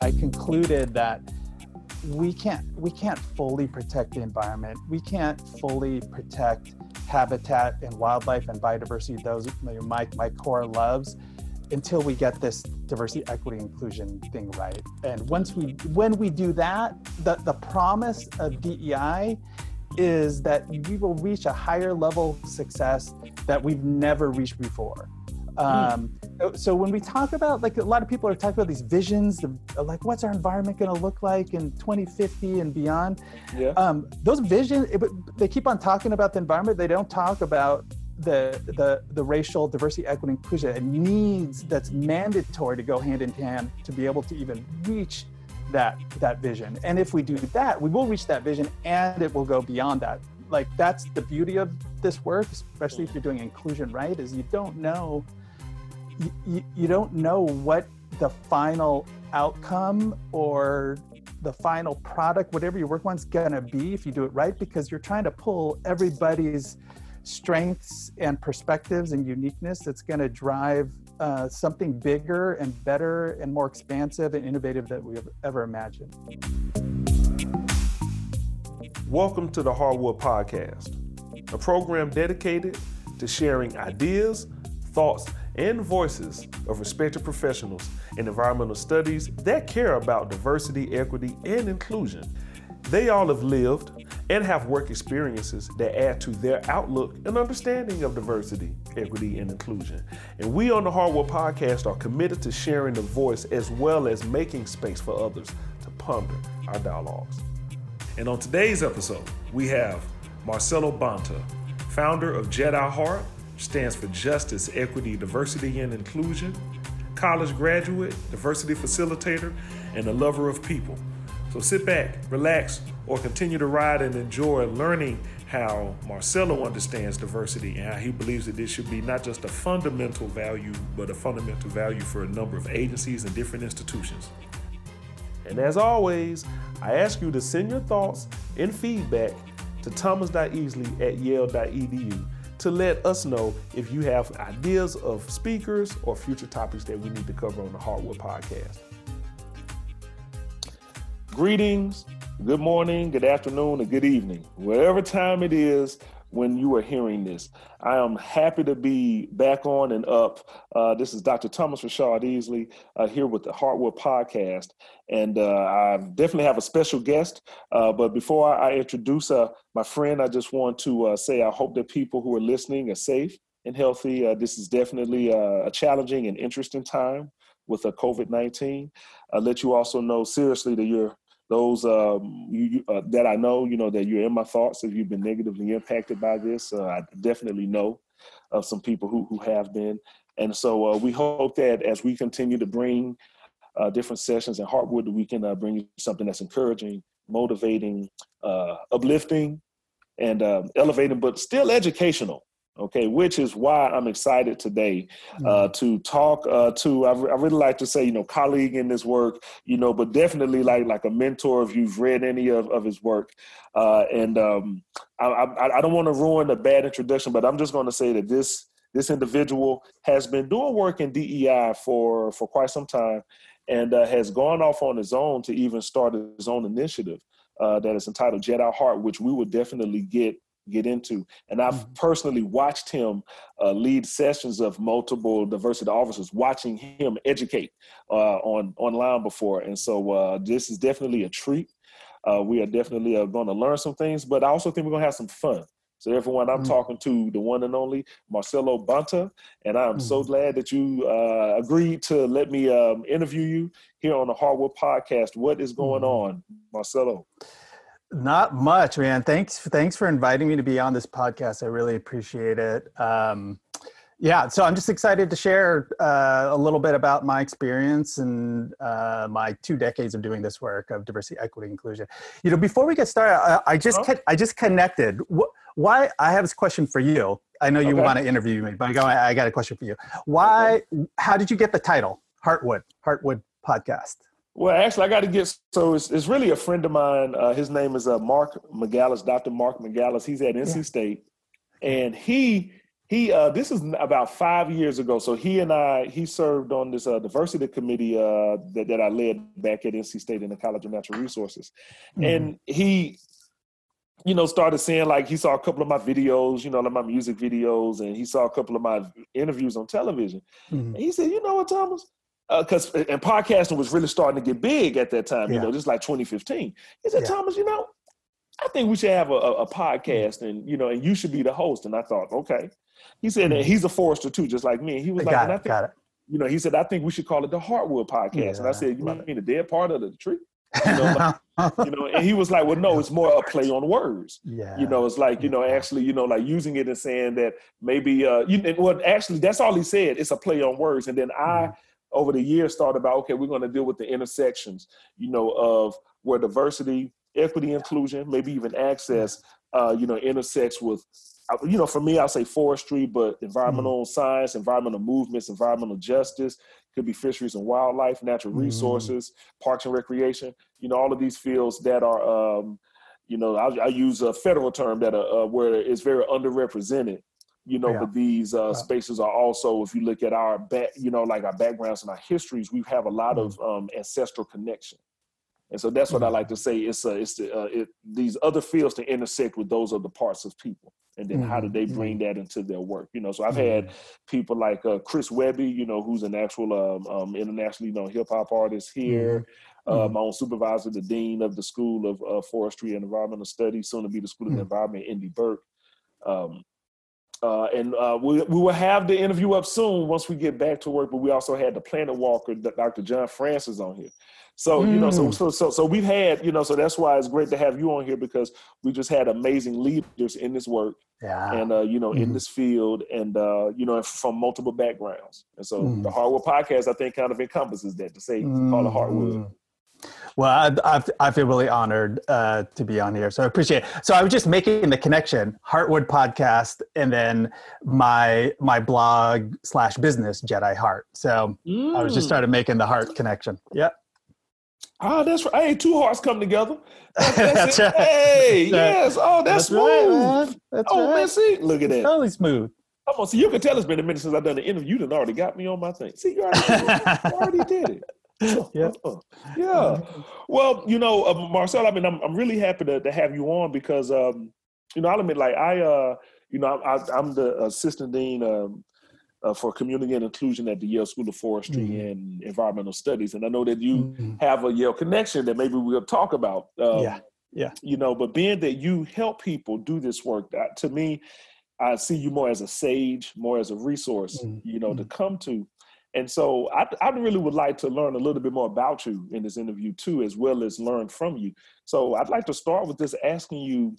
I concluded that we can't we can't fully protect the environment. We can't fully protect habitat and wildlife and biodiversity. Those my my core loves until we get this diversity, equity, inclusion thing right. And once we when we do that, the the promise of DEI is that we will reach a higher level of success that we've never reached before. Um, so when we talk about like a lot of people are talking about these visions of like what's our environment going to look like in 2050 and beyond. Yeah. um, those visions they keep on talking about the environment. They don't talk about the the the racial diversity equity inclusion and needs that's mandatory to go hand in hand to be able to even reach that that vision. And if we do that we will reach that vision and it will go beyond that. Like that's the beauty of this work especially if you're doing inclusion right is you don't know you, you don't know what the final outcome or the final product, whatever you're working on, is going to be if you do it right, because you're trying to pull everybody's strengths and perspectives and uniqueness that's going to drive uh, something bigger and better and more expansive and innovative that we've ever imagined. Welcome to the Heartwood Podcast, a program dedicated to sharing ideas, thoughts, and voices of respected professionals in environmental studies that care about diversity, equity, and inclusion. They all have lived and have work experiences that add to their outlook and understanding of diversity, equity, and inclusion. And we on the Heartwood Podcast are committed to sharing the voice as well as making space for others to ponder our dialogues. And on today's episode, we have Marcelo Bonta, founder of Jedi Heart stands for Justice, Equity, Diversity, and Inclusion, college graduate, diversity facilitator, and a lover of people. So sit back, relax, or continue to ride and enjoy learning how Marcelo understands diversity and how he believes that this should be not just a fundamental value, but a fundamental value for a number of agencies and different institutions. And as always, I ask you to send your thoughts and feedback to thomas.easley at yale.edu to let us know if you have ideas of speakers or future topics that we need to cover on the Heartwood podcast. Greetings, good morning, good afternoon, and good evening. Whatever time it is when you are hearing this. I am happy to be back on and up. Uh, this is Dr. Thomas Rashad Easley uh, here with the Heartwood Podcast. And uh, I definitely have a special guest. Uh, but before I introduce uh, my friend, I just want to uh, say I hope that people who are listening are safe and healthy. this is definitely a challenging and interesting time with a COVID 19. I'll let you also know seriously that you're those um, you, uh, that I know, you know, that you're in my thoughts. If you've been negatively impacted by this, uh, I definitely know of some people who who have been. And so uh, we hope that as we continue to bring uh, different sessions in Heartwood, we can uh, bring you something that's encouraging, motivating, uh, uplifting, and um, elevating, but still educational okay which is why i'm excited today uh, mm. to talk uh, to I, I, really like to say you know colleague in this work you know but definitely like like a mentor if you've read any of, of his work uh, and um, I, I, I don't want to ruin a bad introduction but i'm just going to say that this this individual has been doing work in dei for for quite some time and uh, has gone off on his own to even start his own initiative uh, that is entitled Jedi Heart, which we will definitely get get into. And I've mm-hmm. personally watched him uh, lead sessions of multiple diversity officers, watching him educate uh, on online before. And so uh, this is definitely a treat. Uh, we are definitely uh, going to learn some things, but I also think we're going to have some fun. So everyone, I'm mm-hmm. talking to the one and only Marcelo Bonta, and I'm mm-hmm. so glad that you uh, agreed to let me um, interview you here on the Heartwood Podcast. What is going mm-hmm. on, Marcelo? Not much, man. Thanks, thanks for inviting me to be on this podcast. I really appreciate it. Um, yeah, so I'm just excited to share uh, a little bit about my experience and uh, my two decades of doing this work of diversity, equity, inclusion. You know, before we get started, I, I just oh. I just connected. Why I have this question for you. I know you okay. want to interview me, but I got I got a question for you. Why? Okay. How did you get the title Heartwood Heartwood Podcast? Well, actually, I got to get so it's, it's really a friend of mine. Uh, his name is uh, Mark Megalos, Dr. Mark Megalos. He's at NC yeah. State, and he he uh, this is about five years ago. So he and I he served on this uh, diversity committee uh, that that I led back at NC State in the College of Natural Resources, mm-hmm. and he. You know, started saying like he saw a couple of my videos, you know, like my music videos, and he saw a couple of my interviews on television. Mm-hmm. And he said, "You know what, Thomas? Because uh, and podcasting was really starting to get big at that time. Yeah. You know, just like 2015. He said, yeah. Thomas, you know, I think we should have a, a, podcast, and you know, and you should be the host. And I thought, okay. He said, mm-hmm. he's a forester too, just like me. And he was like, got it, I think, got it. you know, he said, I think we should call it the Heartwood Podcast. Yeah. And I said, you might mean the dead part of the tree? You know, like, you know, and he was like, well, no, it's more a play on words. Yeah. You know, it's like, you know, actually, you know, like using it and saying that maybe, uh, you know, well, actually, that's all he said. It's a play on words. And then I, mm-hmm. Over the years, thought about, okay, we're going to deal with the intersections, you know, of where diversity, equity, inclusion, maybe even access, uh, you know, intersects with you know, for me, I'll say forestry, but environmental mm. science, environmental movements, environmental justice, could be fisheries and wildlife, natural mm-hmm. resources, parks and recreation. You know, all of these fields that are, um, you know, I, I, use a federal term that uh, uh, where it's very underrepresented. You know, yeah. but these uh, spaces are also, if you look at our back, you know, like our backgrounds and our histories, we have a lot mm. of um, ancestral connection. And so that's what I like to say. It's uh, it's the, uh, it, these other fields to intersect with those other parts of people and then mm-hmm. how do they mm-hmm. bring that into their work you know so i've mm-hmm. had people like uh, chris webby you know who's an actual um, um, internationally known hip-hop artist here mm-hmm. uh, my own supervisor the dean of the school of uh, forestry and environmental studies soon to be the school of mm-hmm. environment indy burke um, uh, and uh, we, we will have the interview up soon once we get back to work but we also had the planet walker dr john francis on here so mm. you know, so, mm. so so so we've had you know, so that's why it's great to have you on here because we just had amazing leaders in this work, yeah. and uh, you know, mm. in this field, and uh, you know, from multiple backgrounds. And so mm. the Heartwood podcast, I think, kind of encompasses that to say call it Heartwood. Well, I, I, I, feel really honored uh, to be on here, so I appreciate it. So I was just making the connection: Heartwood podcast, and then my my blog slash business Jedi Heart. So mm. I was just mm. started making the heart connection. Yep. Oh, that's right. Hey, two hearts come together. That's, that's, that's right. Hey, that's yes. Right. Oh, that's, that's smooth. Right, that's oh, right. man, see, look at that. Totally smooth. Come on, see, you can tell it's been a minute since I've done the interview. You done already got me on my thing. See, you already. You already did it. Yeah. yeah. Well, you know, uh, Marcel, I mean, I'm, I'm really happy to, to have you on because, um, you know, I'll admit, like, I, uh, you know, I, am the assistant dean um, uh, for community and inclusion at the Yale School of Forestry mm-hmm. and Environmental Studies, and I know that you mm-hmm. have a Yale connection that maybe we'll talk about. Um, yeah, yeah. You know, but being that you help people do this work, that to me, I see you more as a sage, more as a resource, mm-hmm. you know, to mm-hmm. come to. And so I, I really would like to learn a little bit more about you in this interview too, as well as learn from you. So I'd like to start with just asking you,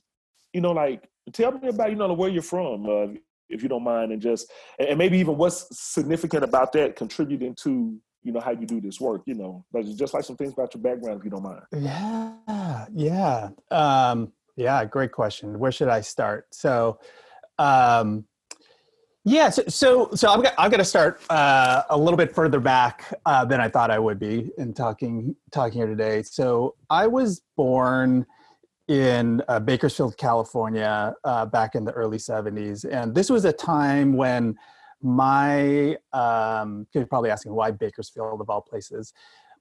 you know, like tell me about you know where you're from. Uh, if you don't mind, and just and maybe even what's significant about that contributing to you know how you do this work. You know, just like some things about your background, if you don't mind. Yeah, yeah, um, yeah. Great question. Where should I start? So. Um, yeah, so so, so I'm I'm going to start uh, a little bit further back uh, than I thought I would be in talking talking here today. So I was born in uh, Bakersfield, California, uh, back in the early 70s. And this was a time when my, um, you're probably asking why Bakersfield of all places.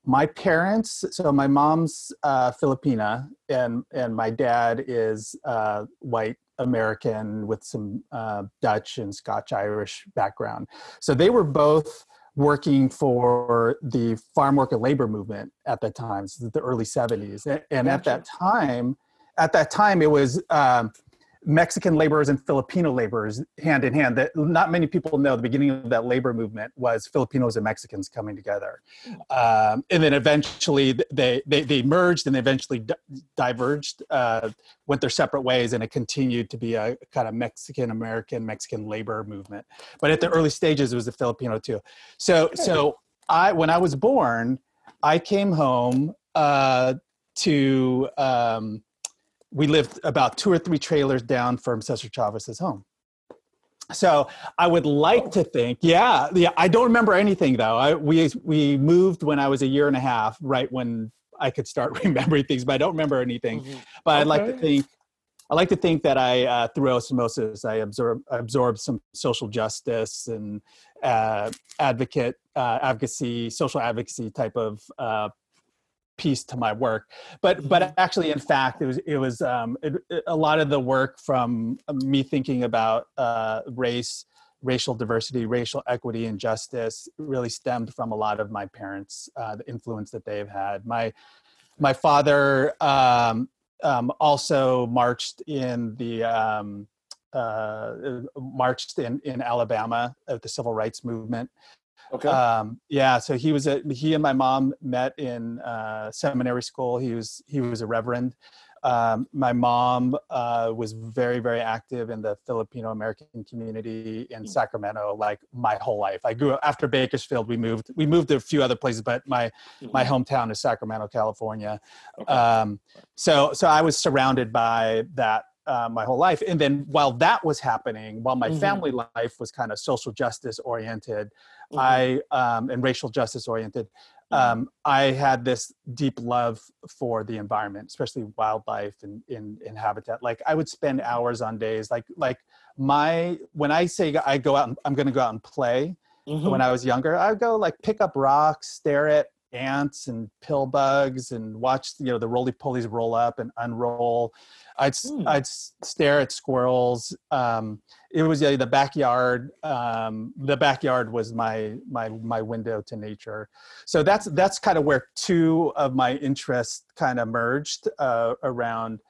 My parents, so my mom's uh, Filipina, and, and my dad is uh, white American with some uh, Dutch and Scotch Irish background. So they were both working for the farm worker labor movement at that time, so the early 70s. And, and at that time, at that time it was um, Mexican laborers and Filipino laborers hand in hand. That not many people know. The beginning of that labor movement was Filipinos and Mexicans coming together, um, and then eventually they they, they merged and they eventually di- diverged, uh, went their separate ways, and it continued to be a kind of Mexican American Mexican labor movement. But at the early stages, it was the Filipino too. So so I when I was born, I came home uh, to. Um, we lived about two or three trailers down from Cesar Chavez's home. So I would like to think, yeah, yeah. I don't remember anything though. I, we we moved when I was a year and a half, right when I could start remembering things, but I don't remember anything. Mm-hmm. But okay. I'd like to think I like to think that I, uh, through osmosis, I absorb absorb some social justice and uh, advocate uh, advocacy, social advocacy type of uh, piece to my work. But but mm-hmm. actually, in fact, it was it was um, it, it, a lot of the work from me thinking about uh, race racial diversity, racial equity, and justice really stemmed from a lot of my parents, uh, the influence that they've had. My my father um, um, also marched in the um, uh, marched in in Alabama at the civil rights movement. Okay. Um, yeah, so he was a he and my mom met in uh, seminary school. He was he was a reverend. Um, my mom uh, was very, very active in the Filipino American community in mm. Sacramento, like my whole life. I grew up after Bakersfield. We moved. We moved to a few other places, but my mm-hmm. my hometown is Sacramento, California. Okay. Um, so so I was surrounded by that uh, my whole life. And then while that was happening, while my mm-hmm. family life was kind of social justice oriented, mm-hmm. I um, and racial justice oriented, Mm-hmm. um, I had this deep love for the environment, especially wildlife and in, in habitat. Like I would spend hours on days, like like my when I say I go out and I'm going to go out and play. Mm-hmm. When I was younger, I would go like pick up rocks, stare at ants and pill bugs, and watch you know the roly polies roll up and unroll. I'd mm. I'd stare at squirrels. Um, it was yeah, the backyard. Um, the backyard was my my my window to nature. So that's that's kind of where two of my interests kind of merged uh, around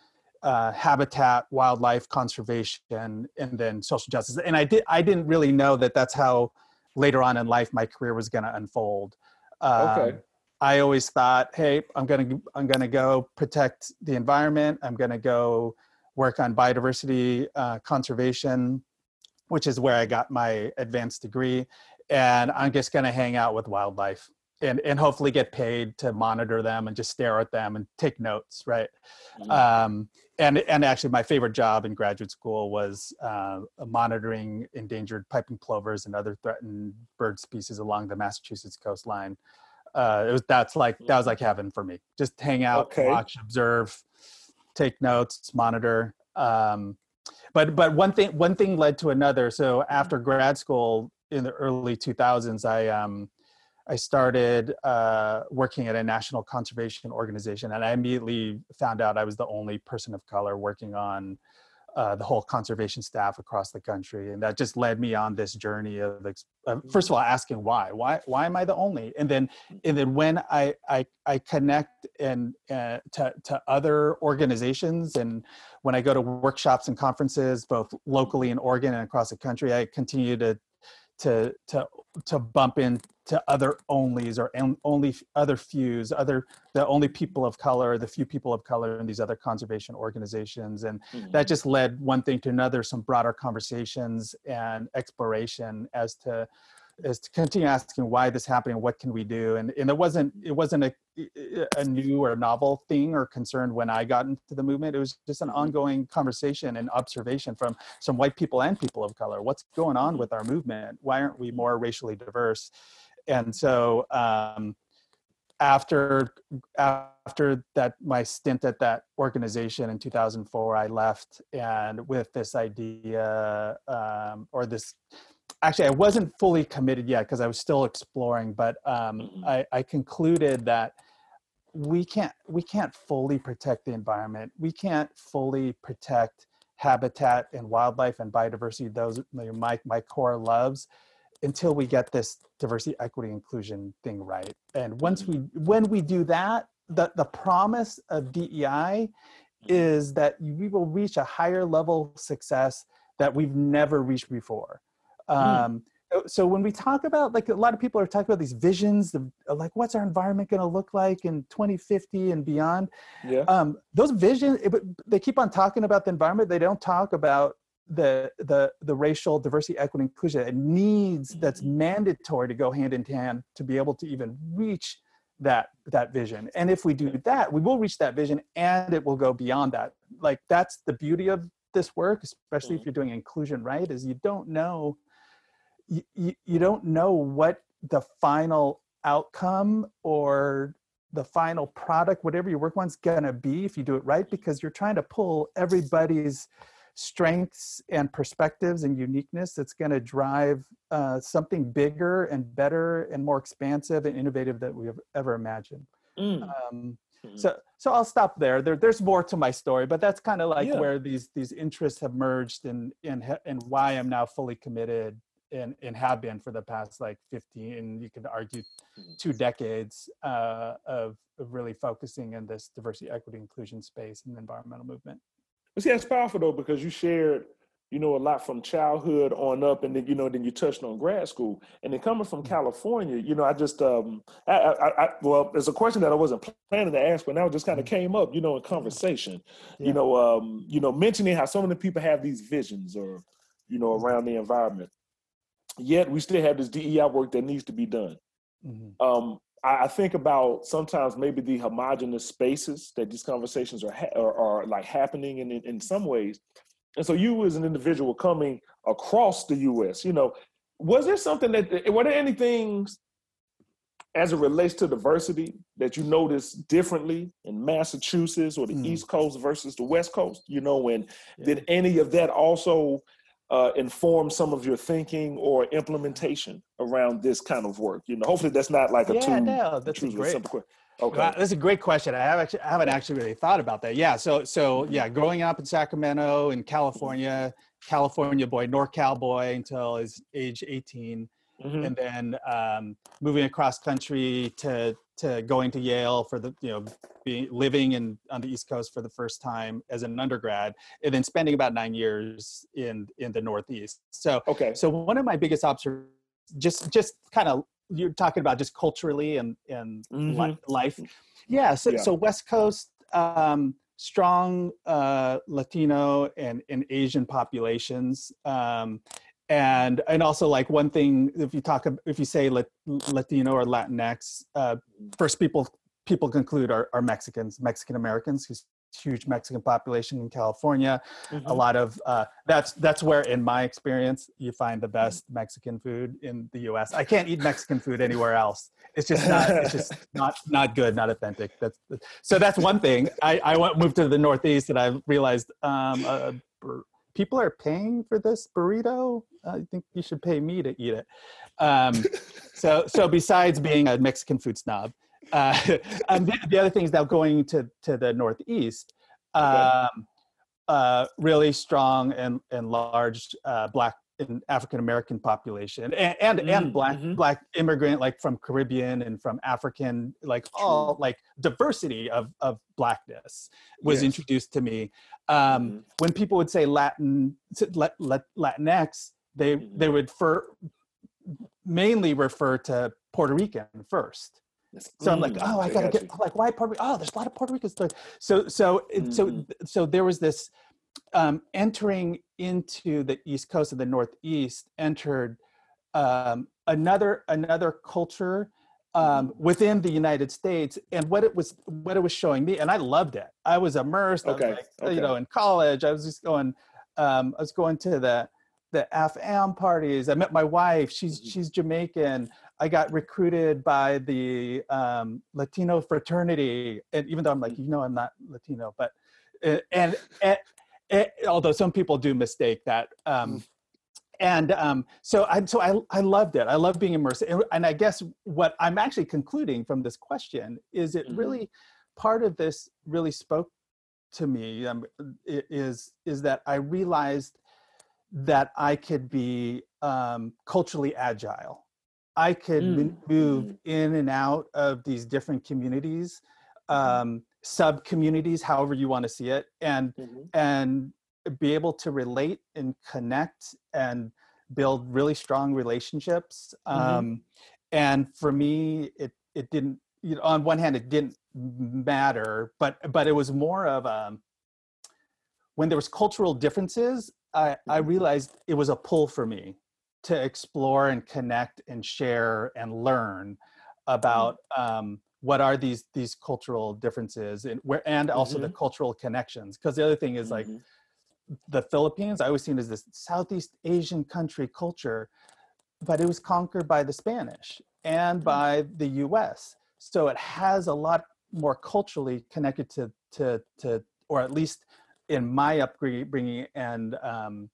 uh, habitat, wildlife conservation, and then social justice. And I did I didn't really know that that's how later on in life my career was going to unfold. Um, okay. I always thought, hey, I'm gonna I'm gonna go protect the environment. I'm gonna go work on biodiversity uh, conservation, which is where I got my advanced degree, and I'm just gonna hang out with wildlife and and hopefully get paid to monitor them and just stare at them and take notes, right? Mm-hmm. Um, and and actually, my favorite job in graduate school was uh, monitoring endangered piping plovers and other threatened bird species along the Massachusetts coastline uh, it was that's like that was like heaven for me. Just hang out, okay. watch, observe, take notes, monitor. Um, but but one thing one thing led to another. So mm-hmm. after grad school in the early 2000s, I um, I started uh, working at a national conservation organization, and I immediately found out I was the only person of color working on uh, the whole conservation staff across the country, and that just led me on this journey of, uh, first of all asking why, why, why am I the only, and then, and then when I I, I connect and uh, to to other organizations, and when I go to workshops and conferences, both locally in Oregon and across the country, I continue to to to to bump into other onlys or only other fews other the only people of color the few people of color in these other conservation organizations. And mm-hmm. that just led one thing to another some broader conversations and exploration as to as to continue asking why this happening what can we do? And, and it wasn't it wasn't a, a new or novel thing or concern when i got into the movement. It was just an mm-hmm. ongoing conversation and observation from some white people and people of color. What's going on with our movement? Why aren't we more racially diverse and so um, after after that my stint at that organization in 2004 i left and with this idea um, or this actually I wasn't fully committed yet because I was still exploring, but um, mm-hmm. I, I, concluded that we can't we can't fully protect the environment. We can't fully protect habitat and wildlife and biodiversity. Those my my core loves until we get this diversity, equity, inclusion thing right. And once we mm-hmm. when we do that, the the promise of DEI mm-hmm. is that we will reach a higher level of success that we've never reached before Hmm. Um, so, so when we talk about like a lot of people are talking about these visions of like what's our environment going to look like in 2050 and beyond yeah. um, those visions they keep on talking about the environment they don't talk about the the the racial diversity equity inclusion it needs that's mm-hmm. mandatory to go hand in hand to be able to even reach that that vision and if we do that we will reach that vision and it will go beyond that like that's the beauty of this work especially if mm-hmm. you're doing inclusion right is you don't know you, you, don't know what the final outcome or the final product, whatever your work one's gonna be, if you do it right, because you're trying to pull everybody's strengths and perspectives and uniqueness that's going to drive uh, something bigger and better and more expansive and innovative that we've ever imagined. Mm. Um, so, so I'll stop there. there. There's more to my story, but that's kind of like yeah. where these these interests have merged and and and why I'm now fully committed and and have been for the past like 15, you could argue, mm-hmm. two decades uh, of of really focusing in this diversity, equity, inclusion space the environmental movement. But see, that's powerful though because you shared, you know, a lot from childhood on up, and then you know, then you touched on grad school, and then coming from mm-hmm. California, you know, I just, um, I, I, I well, there's a question that I wasn't planning to ask, but now it just kind of mm-hmm. came up, you know, in conversation, yeah. you know, um, you know, mentioning how so many people have these visions or, you know, mm-hmm. around the environment, yet we still have this DEI work that needs to be done. Mm-hmm. Um, I think about sometimes maybe the homogenous spaces that these conversations are, ha- are, are, like happening in, in, in some ways. And so you as an individual coming across the US, you know, was there something that, were there any things as it relates to diversity that you noticed differently in Massachusetts or the mm. East Coast versus the West Coast? You know, and yeah. did any of that also uh, inform some of your thinking or implementation around this kind of work? You know, hopefully that's not like a yeah, two. No, that's a great. Simple Okay, well, that's a great question. I have actually I haven't actually really thought about that. Yeah, so so mm-hmm. yeah, growing up in Sacramento in California, California boy, NorCal boy until his age 18, mm-hmm. and then um, moving across country to to going to Yale for the you know being living in on the East Coast for the first time as an undergrad, and then spending about nine years in in the Northeast. So okay. So one of my biggest observations, just just kind of you're talking about just culturally and and mm-hmm. life. Yeah. So yeah. so West Coast. Um, strong uh, Latino and, and Asian populations. Um, and and also like one thing if you talk if you say latino or latinx uh, first people people conclude are, are mexicans mexican americans who's huge mexican population in california mm-hmm. a lot of uh, that's that's where in my experience you find the best mexican food in the us i can't eat mexican food anywhere else it's just not it's just not not good not authentic that's so that's one thing i i went moved to the northeast and i realized um, uh, people are paying for this burrito. I think you should pay me to eat it. Um, so, so besides being a Mexican food snob, uh, um, the, the, other thing is now going to, to the Northeast, um, uh, really strong and, and large uh, Black and African American population and and, mm-hmm. and black mm-hmm. black immigrant like from Caribbean and from African like all like diversity of of blackness was yes. introduced to me. Um, mm-hmm. When people would say Latin Latinx, they mm-hmm. they would for, mainly refer to Puerto Rican first. So I'm like, oh, I gotta get like why Puerto Rico? Oh, there's a lot of Puerto Ricans. So so so mm-hmm. so there was this um, entering into the East Coast of the Northeast, entered um, another another culture um, mm-hmm. within the United States, and what it was what it was showing me, and I loved it. I was immersed. Okay. Was like, okay. You know, in college, I was just going. Um, I was going to the the AFAM parties. I met my wife. She's mm-hmm. she's Jamaican. I got recruited by the um, Latino fraternity, and even though I'm like, mm. you know, I'm not Latino, but uh, and, and it, eh, although some people do mistake that. Um, mm. and um, so I so I I loved it. I love being immersed, and, and, I guess what I'm actually concluding from this question is it mm-hmm. really part of this really spoke to me um, is is that I realized that I could be um, culturally agile. I could mm. move in and out of these different communities mm-hmm. um, sub communities however you want to see it and mm-hmm. and be able to relate and connect and build really strong relationships mm-hmm. um, and for me it it didn't you know on one hand it didn't matter but but it was more of um when there was cultural differences i i mm-hmm. realized it was a pull for me to explore and connect and share and learn mm-hmm. about um what are these these cultural differences and where and also mm-hmm. the cultural connections because the other thing is mm-hmm. like the philippines i always seen as this southeast asian country culture but it was conquered by the spanish and mm-hmm. by the us so it has a lot more culturally connected to to to or at least in my upbringing and um,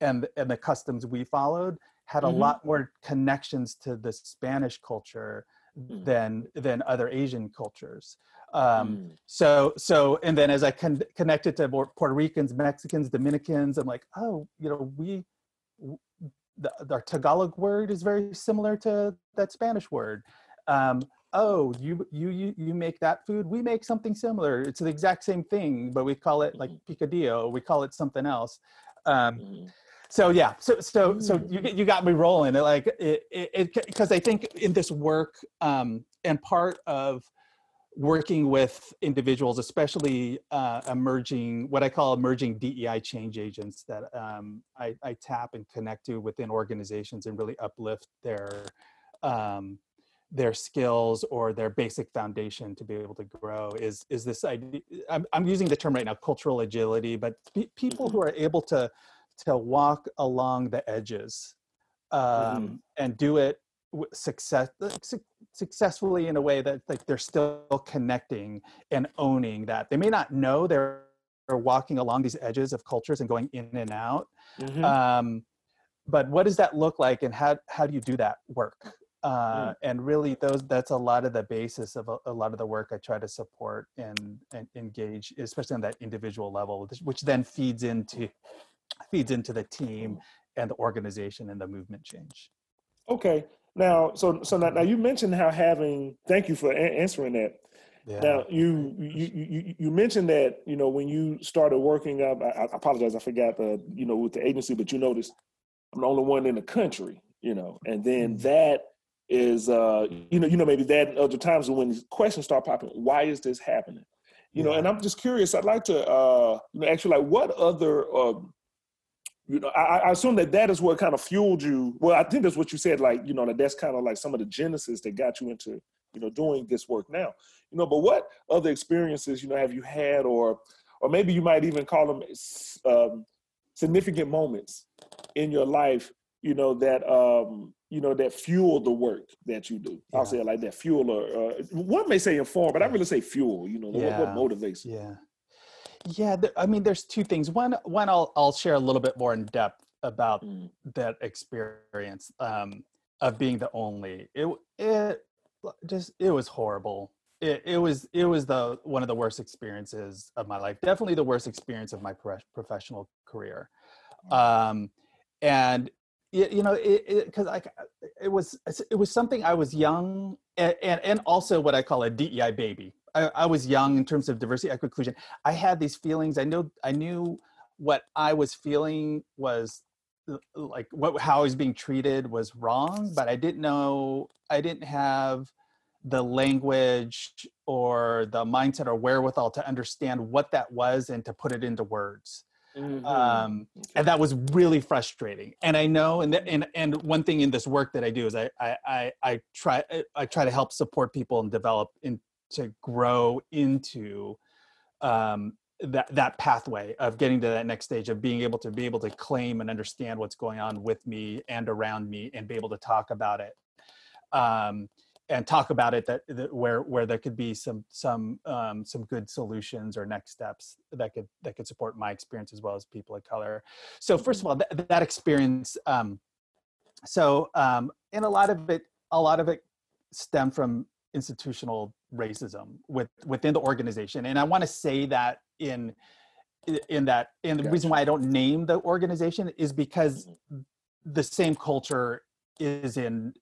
and and the customs we followed had a mm-hmm. lot more connections to the Spanish culture mm. than than other Asian cultures. Um, mm. So so and then as I con- connected to more Puerto Ricans, Mexicans, Dominicans, I'm like, oh, you know, we the, the Tagalog word is very similar to that Spanish word. Um, oh, you you you you make that food. We make something similar. It's the exact same thing, but we call it like mm-hmm. picadillo. We call it something else. Um, mm-hmm. So yeah, so so so mm. you you got me rolling. it Like it it because I think in this work um, and part of working with individuals, especially uh, emerging, what I call emerging DEI change agents that um, I, I, tap and connect to within organizations and really uplift their um, their skills or their basic foundation to be able to grow is is this idea I'm, I'm using the term right now cultural agility but pe- people who are able to to walk along the edges um, mm-hmm. and do it success su- successfully in a way that like they're still connecting and owning that they may not know they're, they're walking along these edges of cultures and going in and out mm-hmm. um, but what does that look like and how, how do you do that work uh, mm. and really those that's a lot of the basis of a, a, lot of the work i try to support and, and engage especially on that individual level which then feeds into feeds into the team and the organization and the movement change okay now so so now, now you mentioned how having thank you for a- answering that yeah. Now you, you you you mentioned that you know when you started working up. I, I apologize, I forgot the you know with the agency, but you noticed I'm the only one in the country, you know, and then mm. that is uh, you know you know maybe that other times when questions start popping why is this happening you know and i'm just curious i'd like to uh, you know actually like what other um, you know I, I, assume that that is what kind of fueled you. Well i think that's what you said like you know that that's kind of like some of the genesis that got you into you know doing this work now. You know but what other experiences you know have you had or or maybe you might even call them um, significant moments in your life you know that um you know that fuel the work that you do? Yeah. i'll say it like that fuel or uh, one may say inform but i really say fuel you know yeah. what, what, motivates you? Yeah yeah th- i mean there's two things. One one i'll i'll share a little bit more in depth about mm. that experience um of being the only. It it just it was horrible. It, it was it was the one of the worst experiences of my life. Definitely the worst experience of my pro- professional career. Um and you know it because i it was it was something i was young and, and, and also what i call a dei baby I, I, was young in terms of diversity equity inclusion i had these feelings i know i knew what i was feeling was like what how i was being treated was wrong but i didn't know i didn't have the language or the mindset or wherewithal to understand what that was and to put it into words Mm-hmm. Um, and that was really frustrating. And I know, and, and and one thing in this work that I do is I I I, I try I try to help support people and develop in to grow into um, that that pathway of getting to that next stage of being able to be able to claim and understand what's going on with me and around me and be able to talk about it. Um, and talk about it that, that, where where there could be some some um, some good solutions or next steps that could that could support my experience as well as people of color so first of all th- that experience um, so um, and a lot of it a lot of it stemmed from institutional racism with within the organization and i want to say that in in that and the gotcha. reason why i don't name the organization is because mm-hmm. the same culture is in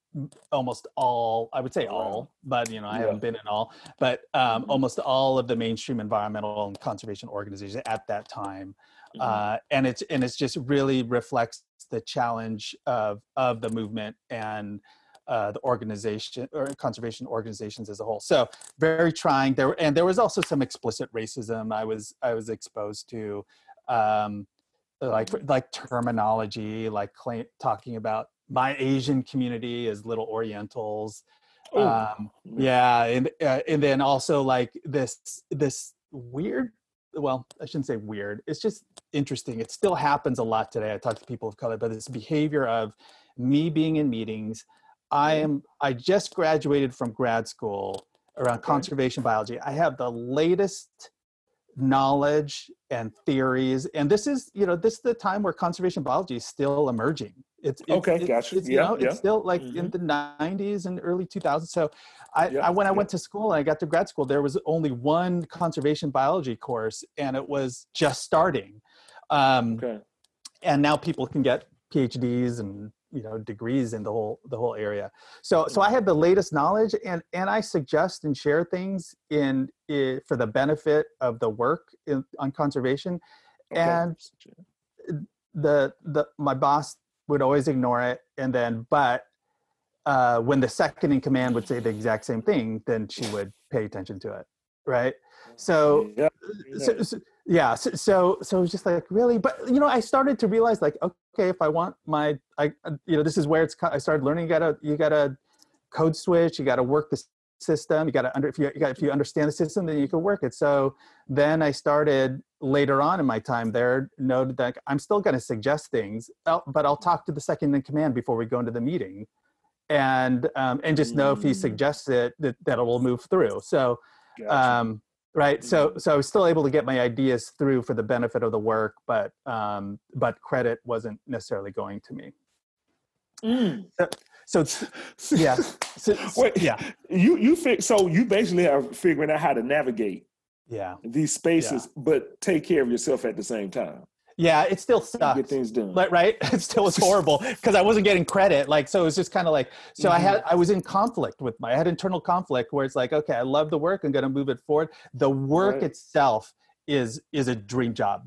almost all i would say all but you know i yeah. haven't been in all but um, mm-hmm. almost all of the mainstream environmental and conservation organizations at that time mm-hmm. uh, and it's and it's just really reflects the challenge of of the movement and uh, the organization or conservation organizations as a whole so very trying there and there was also some explicit racism i was i was exposed to um, like mm-hmm. like terminology like claim, talking about my Asian community as little Orientals. Um, yeah, and uh, and then also like this this weird. Well, I shouldn't say weird. It's just interesting. It still happens a lot today. I talk to people of color, but this behavior of me being in meetings. I am. I just graduated from grad school, around okay. conservation biology. I have the latest knowledge and theories, and this is you know this is the time where conservation biology is still emerging. It's, it's okay, it's, gotcha. It's, yeah, you know, yeah. it's still like mm-hmm. in the '90s and early 2000s. So, I, yeah, I when I went to school and I got to grad school, there was only one conservation biology course, and it was just starting. Um, okay. And now people can get PhDs and you know degrees in the whole the whole area. So so i have the latest knowledge and and i suggest and share things in, in for the benefit of the work in, on conservation. Okay. and the the my boss would always ignore it and then but uh, when the second in command would say the exact same thing then she would pay attention to it right? So, yeah. so, so yeah so, so so it's just like really but you know i started to realize like okay if i want my i you know this is where it's i started learning you gotta you gotta code switch you gotta work the system you gotta under if you, you got if you understand the system then you can work it so then i started later on in my time there noted that i'm still going to suggest things but i'll talk to the second in command before we go into the meeting and um, and just know if he mm. suggests it that, that it will move through so gotcha. um, right so mm-hmm. so i was still able to get my ideas through for the benefit of the work but um but credit wasn't necessarily going to me mm. so, so yeah so, Wait, yeah you you fig- so you basically are figuring out how to navigate yeah these spaces yeah. but take care of yourself at the same time yeah, it still sucks. Get things done. right? It still was horrible because I wasn't getting credit. Like, so it was just kind of like, so mm-hmm. I had, I was in conflict with my, I had internal conflict where it's like, okay, I love the work. I'm going to move it forward. The work right. itself is, is a dream job.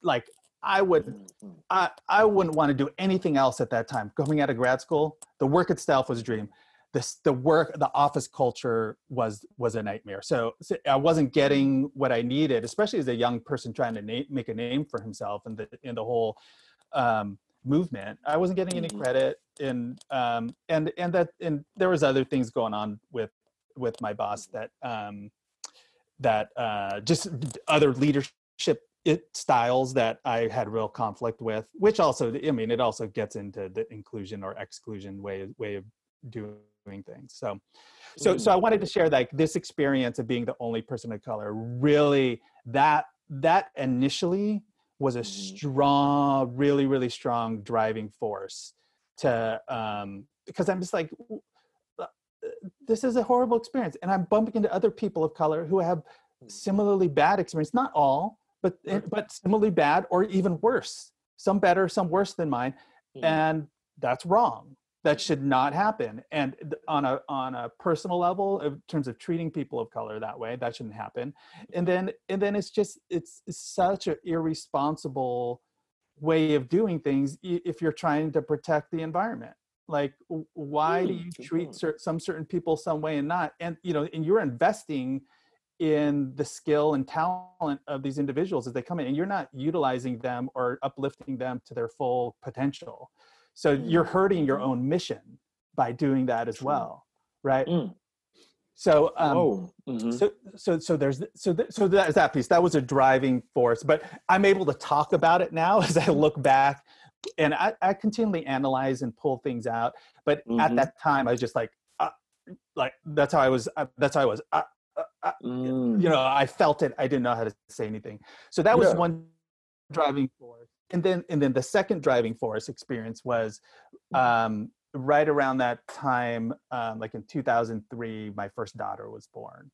Like I would, mm-hmm. I, I wouldn't want to do anything else at that time. Coming out of grad school, the work itself was a dream this the work the office culture was was a nightmare. So, so, i wasn't getting what i needed especially as a young person trying to na- make a name for himself in the in the whole um, movement i wasn't getting any mm-hmm. credit and um, and and that and there was other things going on with with my boss that um, that uh, just other leadership it, styles that I had real conflict with, which also, I mean, it also gets into the inclusion or exclusion way way of doing doing things. So, so, so I wanted to share like this experience of being the only person of color. Really, that that initially was a mm-hmm. strong, really, really strong driving force to um, because I'm just like uh, this is a horrible experience and i'm bumping into other people of color who have mm. similarly bad experience not all but eh, but similarly bad or even worse some better some worse than mine mm. and that's wrong that should not happen. And on a on a personal level in terms of treating people of color that way that shouldn't happen. And then and then it's just it's, it's such an irresponsible way of doing things if you're trying to protect the environment. Like why do mm, you treat some certain people some way and not? And you know and you're investing in the skill and talent of these individuals as they come in and you're not utilizing them or uplifting them to their full potential so you're mm. hurting your own mission by doing that as well, right? Mm. So, um, oh. mm-hmm. so, so, so there's, so, th- so that's that piece. That was a driving force, but I'm able to talk about it now as I look back, and I, I continually analyze and pull things out. But mm-hmm. at that time, I was just like, uh, like that's how I was. Uh, that's how I was. Uh, uh, uh mm. You know, I felt it. I didn't know how to say anything. So that was yeah. one driving force and then and then the second driving force experience was mm-hmm. um, right around that time um, like in 2003 my first daughter was born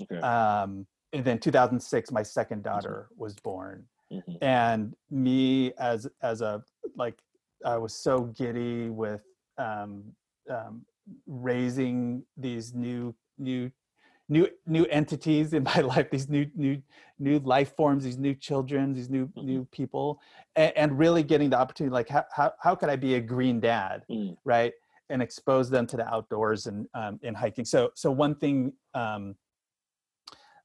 okay. um, and then 2006 my second mm-hmm. daughter was born mm-hmm. and me as as a like i was so giddy with um, um raising these new new new new entities in my life these new new new life forms these new children these new mm-hmm. new people and, and, really getting the opportunity like how, how, how could i be a green dad mm. right and expose them to the outdoors and um, and hiking so so one thing um,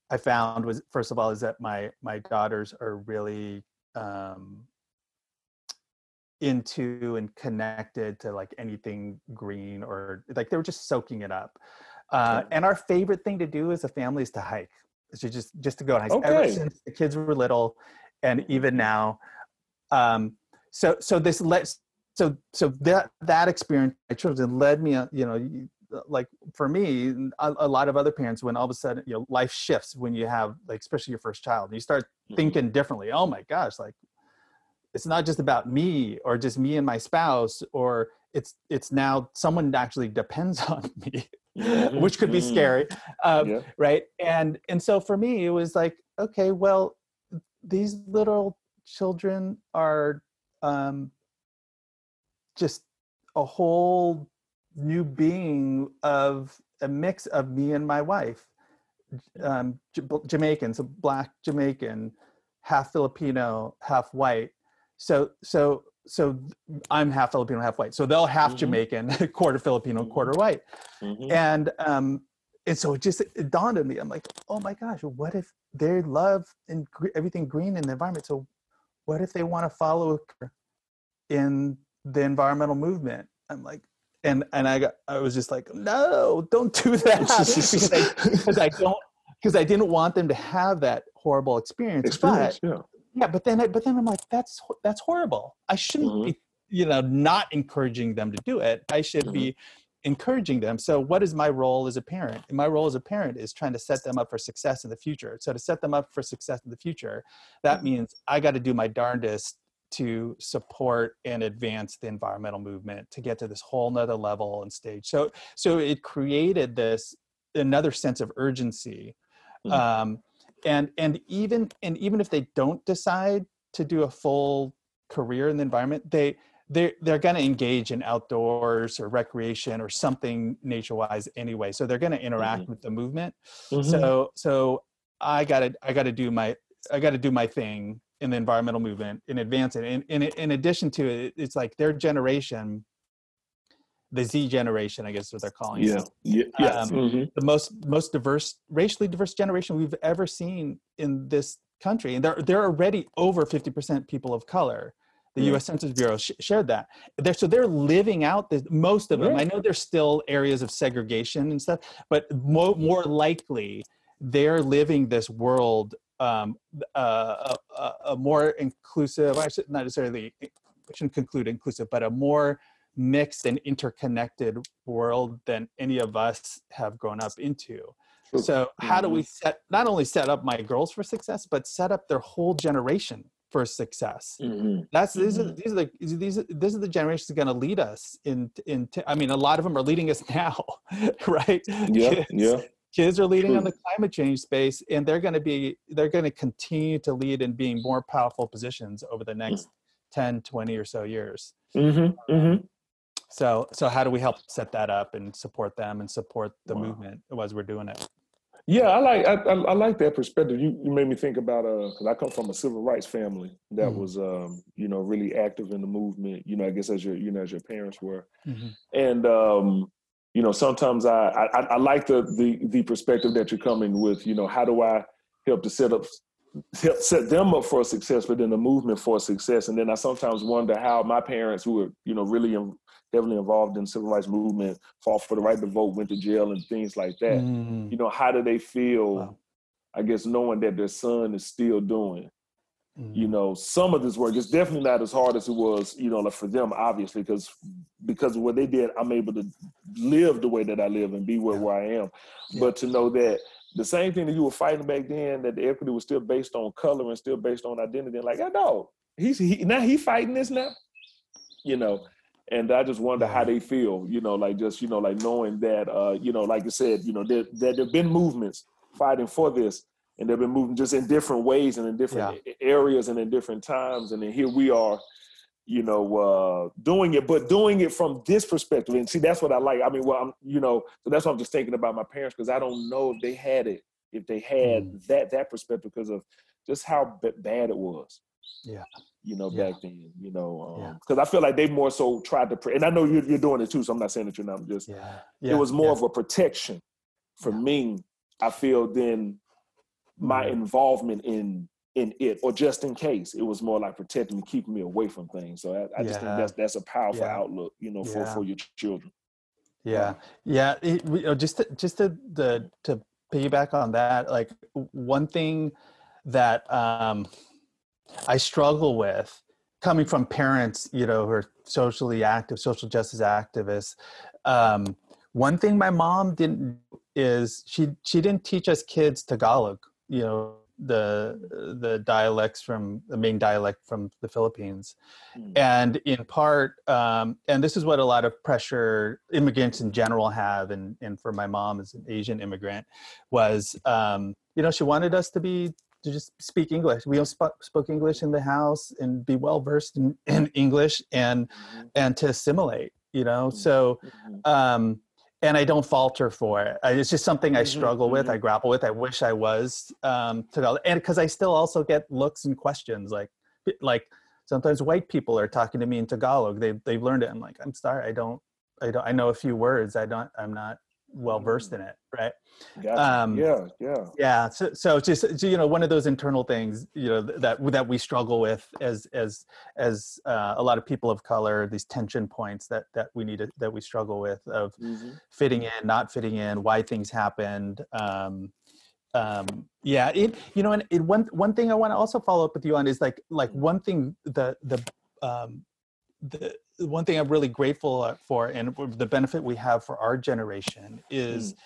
i found was first of all is that my my daughters are really um, into and connected to like anything green or like they were just soaking it up uh, and our favorite thing to do as a family is to hike. To just just to go and hike. Okay. Ever since the kids were little, and even now. Um, so so this let so so that that experience my children led me uh, you know like for me a, a, lot of other parents when all of a sudden you know life shifts when you have like especially your first child and you start mm-hmm. thinking differently oh my gosh like it's not just about me or just me and my spouse or it's it's now someone actually depends on me mm-hmm. which could be mm-hmm. scary um, yeah. right and and so for me it was like okay well these little children are um, just a whole new being of a mix of me and my wife um, J- jamaican so black jamaican half filipino half white so so so i'm half filipino half white so they'll half mm-hmm. jamaican quarter filipino mm-hmm. quarter white mm-hmm. and um and so it just it dawned on me i'm like oh my gosh what if they love and everything green in the environment so what if they want to follow in the environmental movement i'm like and and I got I was just like, no, don't do that because, I, I don't because I didn't want them to have that horrible experience. experience but, yeah. Yeah, but then I, but then I'm like, that's that's horrible. I shouldn't mm-hmm. be you know not encouraging them to do it. I should mm-hmm. be encouraging them. So what is my role as a parent? And my role as a parent is trying to set them up for success in the future. So to set them up for success in the future, that mm-hmm. means I got to do my darndest to support and advance the environmental movement to get to this whole nother level and stage. So so it created this another sense of urgency. Mm-hmm. Um, and and even and even if they don't decide to do a full career in the environment, they they're they're going to engage in outdoors or recreation or something nature wise anyway. So they're going to interact mm-hmm. with the movement. Mm-hmm. So so I got to I got to do my I got to do my thing in the environmental movement in advance and in, in, in addition to it it's like their generation the z generation i guess is what they're calling yeah it yeah yes. um, mm-hmm. the most most diverse racially diverse generation we've ever seen in this country and they're they're already over 50% people of color the U.S. Census Bureau sh- shared that. They're, so they're living out the, most of them. I know there's still areas of segregation and stuff, but mo- more likely they're living this world um, a, a, more inclusive, I should not necessarily, I shouldn't conclude inclusive, but a more mixed and interconnected world than any of us have grown up into. So how do we mm-hmm. set not only set up my girls for success, but set up their whole generation for success? Mm-hmm. That's these are mm-hmm. these are the these are, this is the generation that's going to lead us in in. I mean, a lot of them are leading us now, right? Yeah, yeah kids are leading True. on the climate change space and they're going to be they're going to continue to lead in being more powerful positions over the next mm-hmm. 10 20 or so years mm-hmm. Mm-hmm. So so how do we help set that up and support them and support the wow. movement as we're doing it yeah i like i, I like that perspective you, you made me think about uh because i come from a civil rights family that mm-hmm. was um you know really active in the movement you know i guess as your you know as your parents were mm-hmm. and um you know, sometimes I, I, I like the, the the perspective that you're coming with. You know, how do I help to set up help set them up for success, but then the movement for success. And then I sometimes wonder how my parents, who were you know really heavily involved in civil rights movement, fought for the right to vote, went to jail, and things like that. Mm. You know, how do they feel? Wow. I guess knowing that their son is still doing Mm-hmm. You know, some of this work It's definitely not as hard as it was, you know, like for them, obviously, because because of what they did, I'm able to live the way that I live and be where, yeah. where I am. Yeah. But to know that the same thing that you were fighting back then, that the equity was still based on color and still based on identity, and like, I know he's he, now he fighting this now, you know. And I just wonder how they feel, you know, like just you know, like knowing that, uh, you know, like I said, you know, there, there have been movements fighting for this, and they've been moving just in different ways and in different yeah. areas and in different times. And then here we are, you know, uh, doing it, but doing it from this perspective. And see, that's what I like. I mean, well, I'm, you know, so that's what I'm just thinking about my parents because I don't know if they had it, if they had mm. that that perspective because of just how b- bad it was. Yeah. You know, yeah. back then, you know, because um, yeah. I feel like they more so tried to, pre- and I know you're, you're doing it too, so I'm not saying that you're not. I'm just, yeah. it was more of a protection for me. I feel than my involvement in in it or just in case it was more like protecting me keeping me away from things so i, I just think that's that's a powerful outlook you know for for your children yeah yeah it, you know, just to, just to the to piggyback on that like one thing that um i struggle with coming from parents you know who are socially active social justice activists um one thing my mom didn't is she she didn't teach us kids Tagalog. You know the the dialects from the main dialect from the Philippines, mm. and in part, um, and this is what a lot of pressure immigrants in general have, and and for my mom as an Asian immigrant, was um, you know she wanted us to be to just speak English. We all sp- spoke English in the house and be well versed in, in English and mm-hmm. and to assimilate. You know, mm-hmm. so. Mm-hmm. Um, and I don't falter for it. It's just something I mm-hmm, struggle mm-hmm. with, I grapple with. I wish I was um, to and because I still also get looks and questions like like sometimes white people are talking to me in Tagalog. They they've learned it. I'm like, I'm sorry, I don't I don't I know a few words. I don't I'm not well versed in it right gotcha. um yeah yeah yeah so, so just so, you know one of those internal things you know that that we struggle with as as as uh, a lot of people of color these tension points that that we need to, that we struggle with of mm-hmm. fitting in not fitting in why things happened um um yeah it you know and it, one one thing i want to also follow up with you on is like like mm-hmm. one thing the the um the one thing I'm really grateful uh, for, and the benefit we have for our generation is, mm.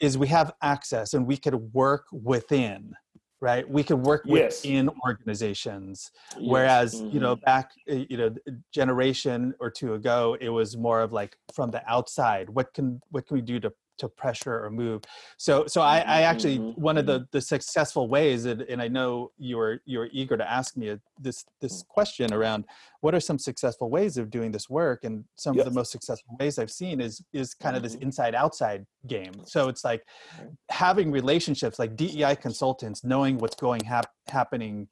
is we have access and we could work within, right? We could work yes. within organizations, yes. whereas mm-hmm. you know mm-hmm. back uh, you know generation or two ago, it was more of like from the outside. What can what can we do to to pressure or move. So so I, I actually mm-hmm. one of the mm-hmm. the successful ways, and, and I know you're you're eager to ask me a, this this question around what are some successful ways of doing this work, and some yes. of the most successful ways I've seen is is kind of this mm-hmm. inside outside game. So it's like having relationships like DEI consultants, knowing what's going hap- happening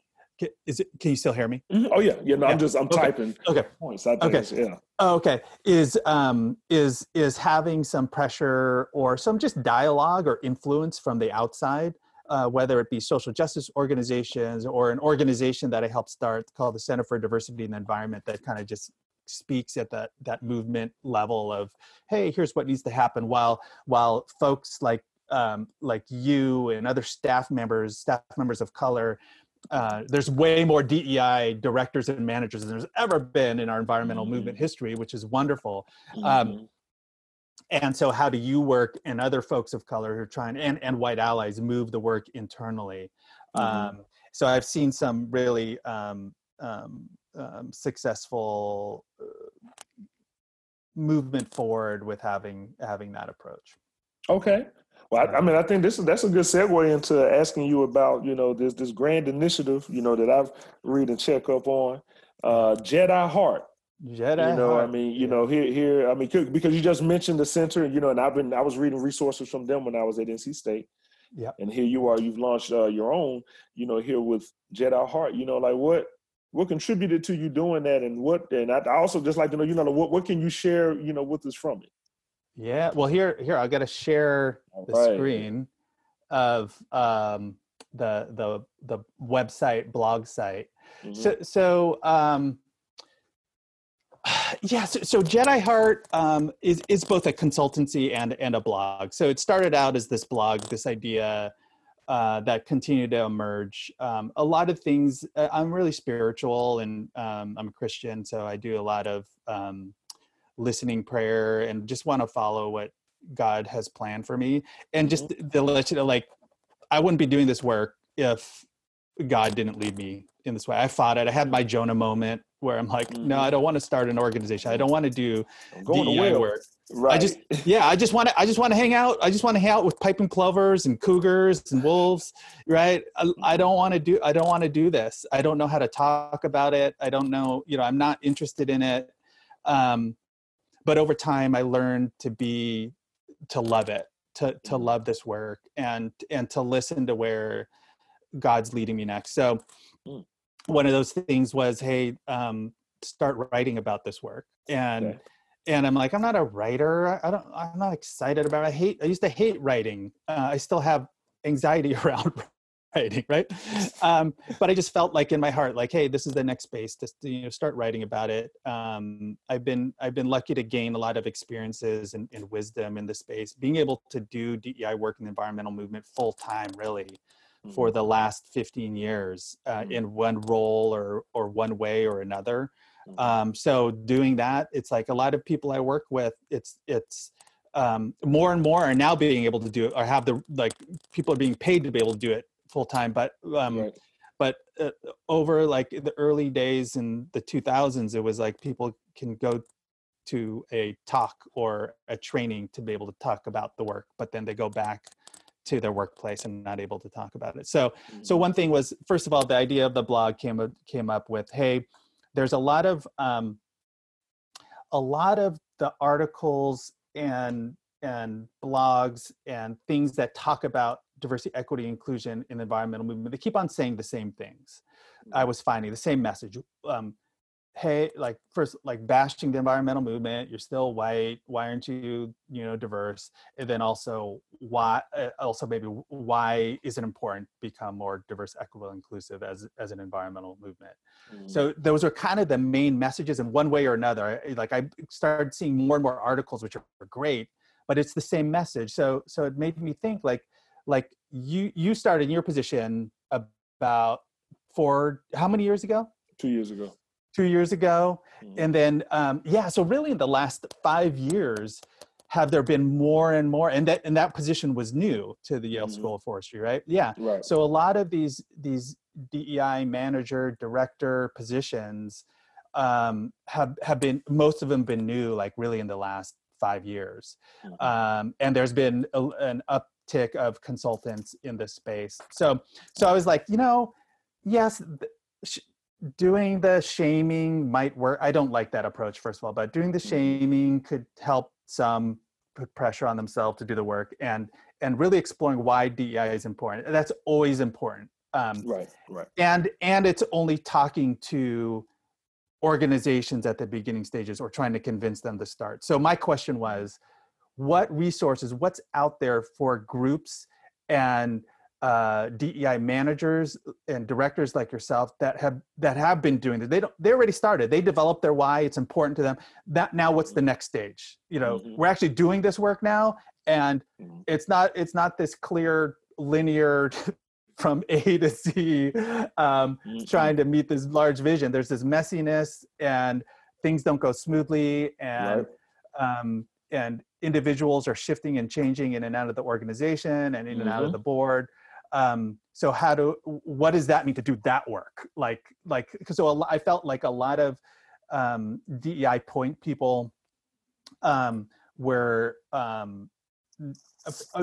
is it can you still hear me? Mm-hmm. oh yeah. Yeah no, i'm just i'm okay. typing okay. points. Okay. yeah. Okay. Is um is is having some pressure or some just dialogue or influence from the outside uh, whether it be social justice organizations or an organization that i helped start called the center for diversity and the environment that kind of just speaks at that that movement level of hey here's what needs to happen while while folks like um, like you and other staff members staff members of color uh, there's way more DEI directors and managers than there's ever been in our environmental mm-hmm. movement history, which is wonderful. Um, mm-hmm. Um, and so, how do you work and other folks of color who are trying and, and white allies move the work internally? Mm-hmm. Um, so, I've seen some really um, um, um successful uh, movement forward with having having that approach. Okay. Well, I, I, mean, I think this is that's a good segue into asking you about you know this this grand initiative you know that I've read and check up on, uh, Jedi Heart. Jedi you know, Heart. I mean, you yeah. know, here here I mean, because you just mentioned the center, you know, and I've been I was reading resources from them when I was at NC State. Yeah. And here you are, you've launched uh, your own, you know, here with Jedi Heart. You know, like what what contributed to you doing that, and what, and I, also just like to know, you know, what what can you share, you know, with us from it. Yeah. Well, here, here, I've got to share the right. screen of um, the the the website blog site. Mm-hmm. So, so um, yeah. So, so Jedi Heart um, is is both a consultancy and and a blog. So it started out as this blog, this idea. Uh, that continued to emerge. Um, a lot of things. Uh, I'm really spiritual, and um, I'm a Christian, so I do a lot of um, listening prayer and just want to follow what God has planned for me. And just mm-hmm. let you know, like, I wouldn't be doing this work if God didn't lead me in this way. I fought it. I had my Jonah moment where I'm like, mm-hmm. no, I don't want to start an organization. I don't want to do DEI work. Right. I just, yeah, I just want to, I just want to hang out. I just want to hang out with piping plovers and cougars and wolves. Right. I, I mm-hmm. don't want to do, I don't want to do this. I don't know how to talk about it. I don't know, you know, I'm not interested in it. Um, but over time i learned to be to love it to to mm-hmm. love this work and and to listen to where god's leading me next so mm. one of those things was hey um, start writing about this work and okay. and i'm like i'm not a writer i don't i'm not excited about it i hate i used to hate writing uh, i still have anxiety around writing, right? Um, but I just felt like in my heart, like, hey, this is the next space to you know start writing about it. Um, I've been I've been lucky to gain a lot of experiences and, and wisdom in the space. Being able to do DEI work in the environmental movement full time, really, mm-hmm. for the last 15 years uh, mm-hmm. in one role or or one way or another. Mm-hmm. Um, so doing that, it's like a lot of people I work with. It's it's um, more and more are now being able to do it or have the like people are being paid to be able to do it full time but um, right. but uh, over like the early days in the 2000s it was like people can go to a talk or a training to be able to talk about the work but then they go back to their workplace and not able to talk about it so so mm-hmm. one thing was first of all the idea of the blog came came up with hey there's a lot of um, a lot of the articles and and blogs and things that talk about diversity equity inclusion in the environmental movement they keep on saying the same things. I mm-hmm. was finding the same message um, hey like first like bashing the environmental movement you're still white why aren't you you know diverse? And then also why uh, also maybe why is it important to become more diverse equitable inclusive as as an environmental movement? Mm-hmm. so those are kind of the main messages in one way or another. Like i started seeing more and more articles which are great but it's the same message. So so it made me think like like you you started in your position about for how many years ago two years ago two years ago. Mm-hmm. And then, um, yeah, so really in the last five years, have there been more and more and that and that position was new to the Yale mm-hmm. School of Forestry, right? Yeah. Right. So a lot of these these DEI manager, director positions um, have have been most of them been new, like really in the last five years, um, and there's been a, an uptick of consultants in this space. So so I was like, you know, yes, doing the shaming might work. I don't like that approach, first of all, but doing the mm-hmm. shaming could help some put pressure on themselves to do the work and and really exploring why DEI is important. That's always important. Um, right, right. And and it's only talking to organizations at the beginning stages or trying to convince them to start. So my question was, what resources, what's out there for groups and uh, DEI managers and directors like yourself that have that have been doing this. They don't. They already started. They developed their why. It's important to them. That now, what's the next stage? You know, mm-hmm. we're actually doing this work now, and mm-hmm. it's not. It's not this clear linear. from A to Z, um, mm-hmm. trying to meet this large vision. There's this messiness, and things don't go smoothly, and right. um, and individuals are shifting and changing in and out of the organization and in and out of mm-hmm. the board um, so how do what does that mean to do that work like like so i felt like a lot of um, dei point people um, were um,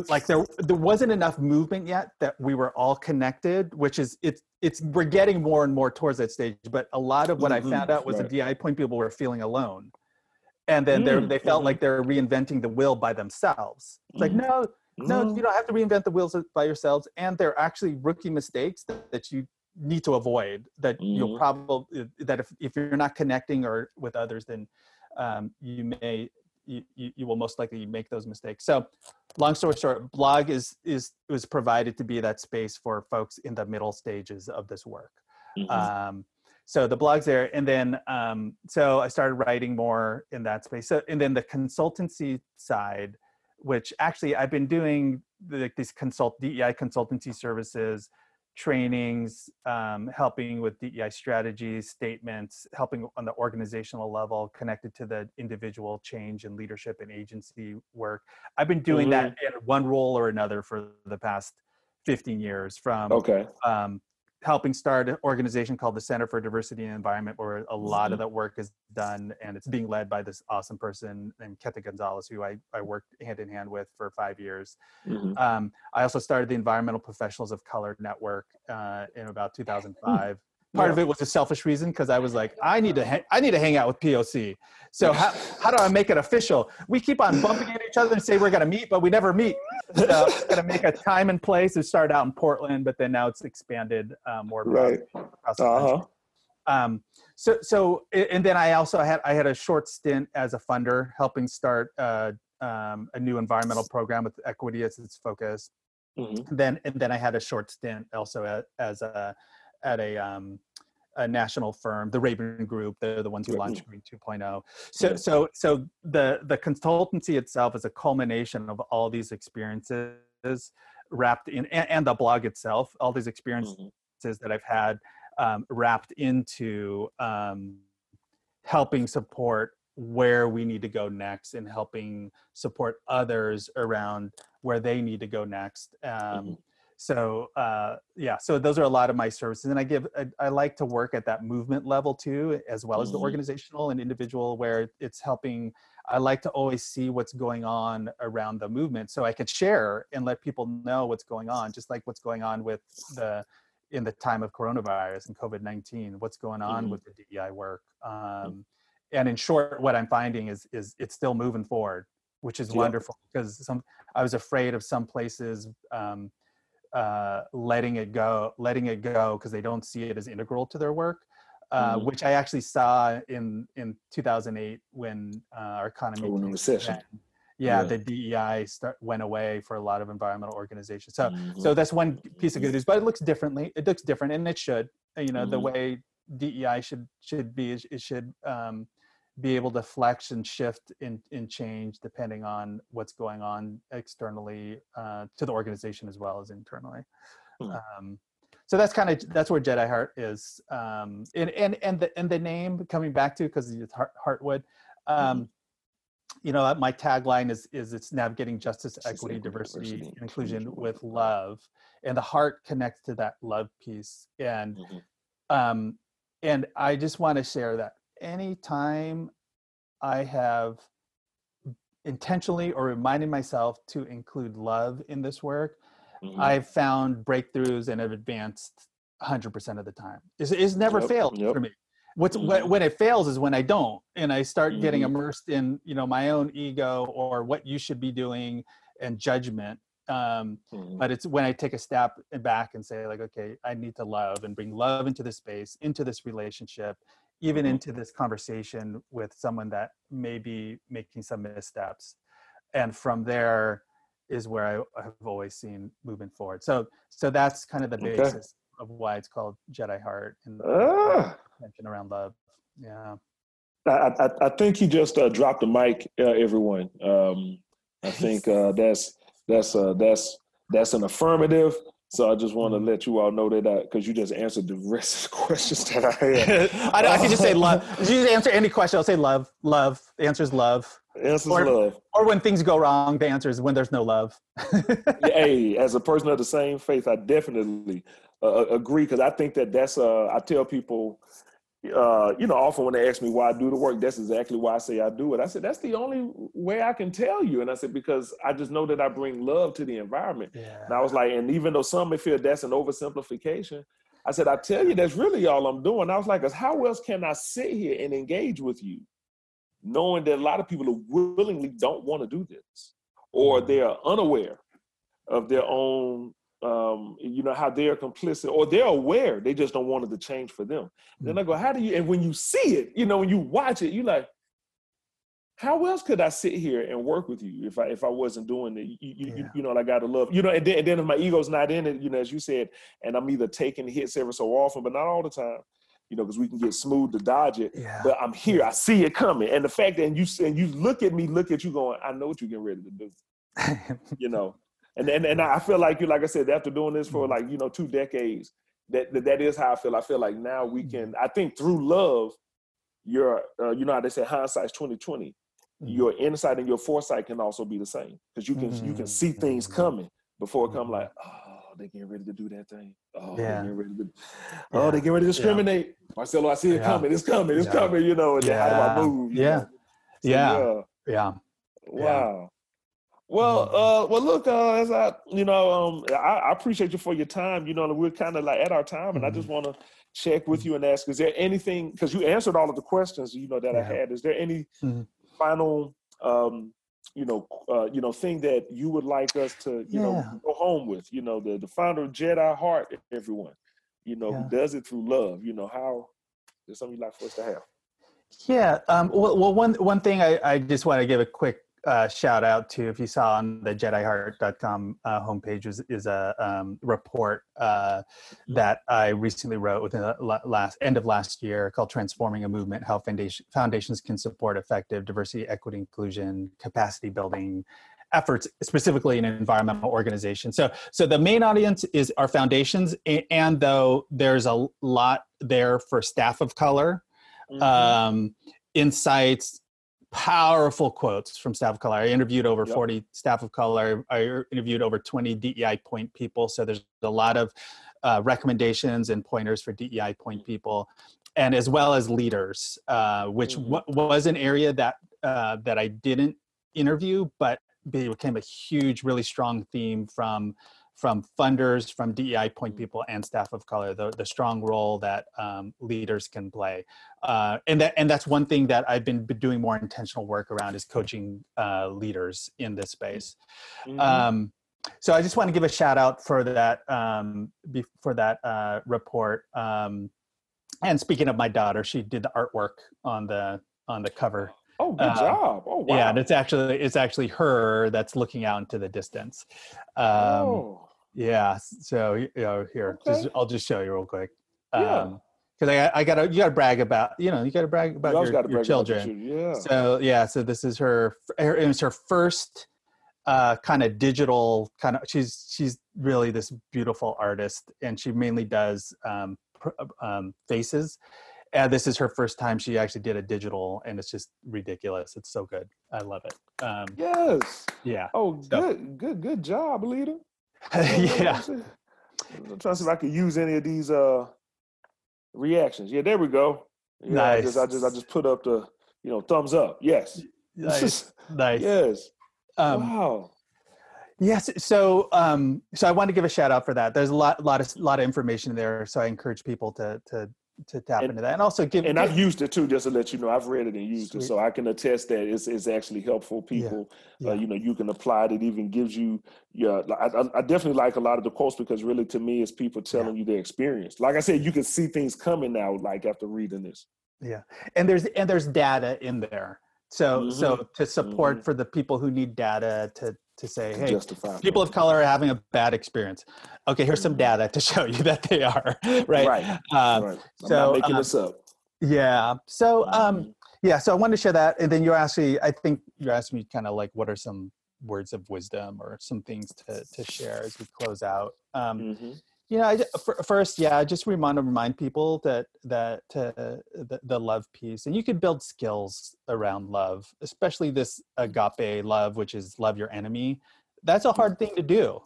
like there there wasn't enough movement yet that we were all connected which is it's it's we're getting more and more towards that stage but a lot of what mm-hmm, i found out was right. the di point people were feeling alone and then mm, they felt mm-hmm. like they're reinventing the wheel by themselves it's mm. like no no, mm. you don't have to reinvent the wheels by yourselves. And they're actually rookie mistakes that, that you need to avoid that mm. you'll mm-hmm. probably that if, if you're not connecting or with others then um, you may you, you will most likely make those mistakes. So long story short blog is is was provided to be that space for folks in the middle stages of this work. Mm-hmm. um, so the blog's there and then um, so i started writing more in that space. So and then the consultancy side which actually I've been doing like these consult DEI consultancy services, trainings, um, helping with DEI strategies, statements, helping on the organizational level, connected to the individual change and leadership and agency work. I've been doing mm-hmm. that in one role or another for the past 15 years from okay. um, helping start an organization called the Center for Diversity and Environment, where a lot mm-hmm. of that work is done, and it's being led by this awesome person named Ketha Gonzalez, who I, I worked hand in hand with for five years. Mm-hmm. Um, I also started the Environmental Professionals of Color Network uh, in about 2005 part yeah. of it was a selfish reason because I was like, I need to, ha- I need to hang out with POC. So how, how do I make it official? We keep on bumping into each other and say we're going to meet, but we never meet. So going to make a time and place. It started out in Portland, but then now it's expanded uh, more right. across the uh-huh. country. Um, so, so, and then I also had, I had a short stint as a funder helping start uh, um, a new environmental program with equity as its focus. Mm-hmm. Then, and then I had a short stint also as, as a, at a um, a national firm, the Raben Group. They're the ones who launched Green 2.0. So, so, so the the consultancy itself is a culmination of all these experiences wrapped in, and, and the blog itself, all these experiences mm-hmm. that I've had um, wrapped into um, helping support where we need to go next and helping support others around where they need to go next. Um, mm-hmm. So uh, yeah, so those are a lot of my services, and I give I, I like to work at that movement level too, as well as the mm-hmm. organizational and individual, where it's helping. I like to always see what's going on around the movement, so I could share and let people know what's going on, just like what's going on with the in the time of coronavirus and COVID nineteen, what's going on mm-hmm. with the DEI work. Um, and in short, what I'm finding is is it's still moving forward, which is wonderful because some I was afraid of some places um, uh, letting it go, letting it go because they don't see it as integral to their work. Uh, mm-hmm. Which I actually saw in in 2008 when uh, our economy oh, recession. Yeah, yeah, the DEI start, went away for a lot of environmental organizations. So, mm-hmm. so that's one piece of good news. But it looks differently. It looks different, and it should. You know, mm-hmm. the way DEI should should be. It should um, be able to flex and shift and, and change depending on what's going on externally uh, to the organization as well as internally. Hmm. Um, so that's kind of that's where Jedi Heart is, um, and and and the and the name coming back to because it's Heart, Heartwood. Um, mm-hmm. You know, my tagline is is it's navigating justice, equity, diversity, diversity, and inclusion with love, and the heart connects to that love piece, and mm-hmm. um, and I just want to share that anytime I have intentionally or reminded myself to include love in this work, mm-hmm. I've found breakthroughs and have advanced 100% of the time. It's, it's never yep, failed yep. for me. What's mm-hmm. when it fails is when I don't, and I start mm-hmm. getting immersed in you know my own ego or what you should be doing and judgment. Um, mm-hmm. But it's when I take a step back and say like, okay, I need to love and bring love into this space, into this relationship, even mm-hmm. into this conversation with someone that may be making some missteps and from there is where I, have always seen moving forward so so that's kind of the basis of why it's called jedi heart and ah. mention around love yeah I, I, I think he just uh, dropped the mic, uh, everyone. Um, I think uh, that's that's uh, that's that's an affirmative. So I just want to mm-hmm. let you all know that because you just answered the rest of the questions that I had. I, I can just say love. you just answer any question, I'll say love. Love. The answer is love. The answer is or, love. Or when things go wrong, the answer is when there's no love. hey, as a person of the same faith, I definitely uh, uh agree because I think that that's. Uh, I tell people uh, you know, often when they ask me why I do the work, that's exactly why I say I do it. I said, that's the only way I can tell you. And I said, because I just know that I bring love to the environment. Yeah. And I was like, and even though some may feel that's an oversimplification, I said, I tell you, that's really all I'm doing. I was like, how else can I sit here and engage with you, knowing that a lot of people willingly don't want to do this, or mm-hmm. they're unaware of their own um, you know, how they're complicit or they're aware, they just don't want it to change for them. Mm-hmm. Then I go, how do you, and when you see it, you know, when you watch it, you like, how else could I sit here and work with you if I if I wasn't doing it? You, you, yeah. you know, I gotta love, you know, and then, and then if my ego's not in it, you know, as you said, and I'm either taking hits every so often, but not all the time, you know, because we can get smooth to dodge it. Yeah. But I'm here, I see it coming, and the fact that you and you look at me, look at you, going, I know what you're getting ready to do. you know, and and and I feel like you, like I said, after doing this for mm-hmm. like you know two decades, that that, that is how I feel. I feel like now we can. Mm-hmm. I think through love, your uh, you know how they say hindsight's twenty twenty. Mm-hmm. Your insight and your foresight can also be the same because you can mm-hmm. you can see things coming before it come like oh they getting ready to do that thing oh yeah. they getting ready to oh yeah. they getting ready to discriminate yeah. Marcelo I see it yeah. coming it's coming it's coming you know and yeah. how do I move yeah so, yeah yeah wow well, mm-hmm. uh, well, look, uh, as I, you know, um, I, I, appreciate you for your time. You know, we're kind of like at our time, and mm-hmm. I just want to check with mm-hmm. you and ask: Is there anything? Because you answered all of the questions, you know, that yeah. I had. Is there any mm-hmm. final, um, you know, uh, you know, thing that you would like us to, you yeah. know, go home with? You know, the the founder of Jedi Heart, everyone, you know, yeah. who does it through love. You know, how is something you'd like for us to have? Yeah. Um, well, well, one one thing I, I just want to give a quick uh, shout out to if you saw on the JediHeart.com uh, homepage is, is a um, report uh, that I recently wrote within the last end of last year called "Transforming a Movement: How Foundation, Foundations Can Support Effective Diversity, Equity, Inclusion, Capacity Building." efforts specifically in environmental organizations so so the main audience is our foundations and though there's a lot there for staff of color mm-hmm. um, insights powerful quotes from staff of color. I interviewed over Yep. 40 staff of color. I interviewed over 20 DEI point people. So there's a lot of uh, recommendations and pointers for DEI point people, and as well as leaders, uh, which Mhm. wa- was an area that uh, that I didn't interview, but became a huge, really strong theme from from funders, from DEI point people, and staff of color. The, the strong role that um, leaders can play uh, and that and that's one thing that I've been, doing more intentional work around is coaching uh, leaders in this space. Mhm. Um, so I just want to give a shout out for that um, be, for that uh, report. Um, and speaking of my daughter, she did the artwork on the on the cover. Oh, good uh, job. Oh, wow. Yeah, and it's actually it's actually her that's looking out into the distance. Um, oh, yeah. So you know, here, just I'll just show you real quick. Yeah. Um, because I, I gotta you gotta brag about you know you gotta brag about you always your, got to your children. Yeah. So yeah, so this is her. her- It was her first uh, kind of digital kind of. She's she's really this beautiful artist, and she mainly does um, um, faces. And this is her first time she actually did a digital, and it's just ridiculous. It's so good. I love it. Um, yes. yeah, Oh, So- good, good, good job, leader. yeah. I'm trying to see if I can use any of these uh reactions. Yeah, there we go. Yeah, I just I just I just put up the you know thumbs up. Yes. Nice, nice. yes. Um, wow. Yes. So, um, so I want to give a shout out for that. There's a lot, lot of, lot of information there. So I encourage people to, to, to tap And- into that, and also give. And I've used it too, just to let you know. I've read it and used it, so I can attest that it's it's actually helpful. People, yeah. Uh, you know, you can apply it. It even gives you, yeah. I, I, definitely like a lot of the quotes because really, to me, it's people telling you their experience. Like I said, you can see things coming now. Like after reading this. Yeah and there's and there's data in there. So so to support mhm. for the people who need data to to say, to hey, justify people of color are having a bad experience. Okay, here's some data to show you that they are right. Right. Um, right. I'm so, not making um, this up. Yeah. So um, Mhm. yeah. So I wanted to share that, and then you actually, I think you asked me kind of like, what are some words of wisdom or some things to to share as we close out. Um, Mhm. You know, I, first, yeah, I just want to remind people that that uh, the, the love piece, and you can build skills around love, especially this agape love, which is love your enemy. That's a hard thing to do,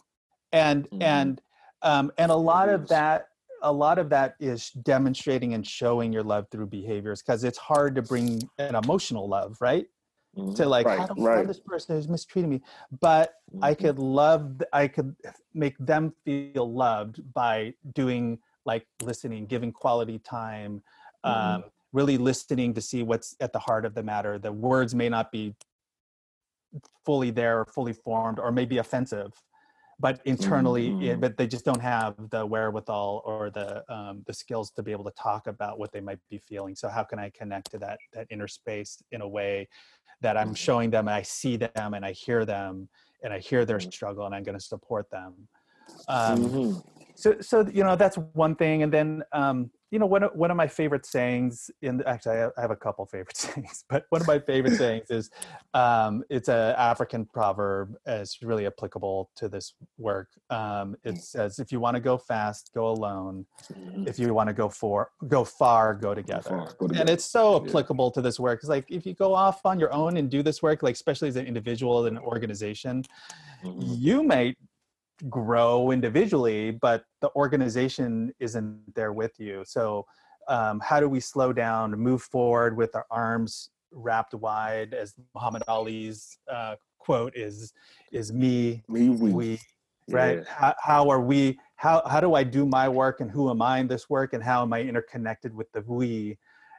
and Mhm. and um, and a lot of that, a lot of that is demonstrating and showing your love through behaviors, because it's hard to bring an emotional love, right? Mhm. To like, right. I don't right. love this person who's mistreating me, but I Mhm. could love, I could make them feel loved by doing like listening, giving quality time, Mhm. um, really listening to see what's at the heart of the matter. The words may not be fully there or fully formed or maybe offensive, but internally, it, Mhm. but they just don't have the wherewithal or the um, the skills to be able to talk about what they might be feeling. So how can I connect to that that inner space in a way that I'm Mhm. showing them and I see them and I hear them and I hear their Mhm. struggle and I'm going to support them. Um, Mhm. So so you know that's one thing. And then um you know one of, one of my favorite sayings in actually I have, a couple favorite sayings but one of my favorite sayings is um it's an african proverb it's really applicable to this work. Um it says if you want to go fast go alone. Mhm. if you want to go for go far go together. far, go and it's so applicable to this work. It's like if you go off on your own and do this work like especially as an individual in an organization Mhm. you may grow individually, but the organization isn't there with you. So, um, how do we slow down, move forward with our arms wrapped wide, as Muhammad Ali's uh, quote is, "Is me, Me, we. we." Right? Yeah. How, how are we? How how do I do my work, and who am I in this work, and how am I interconnected with the we,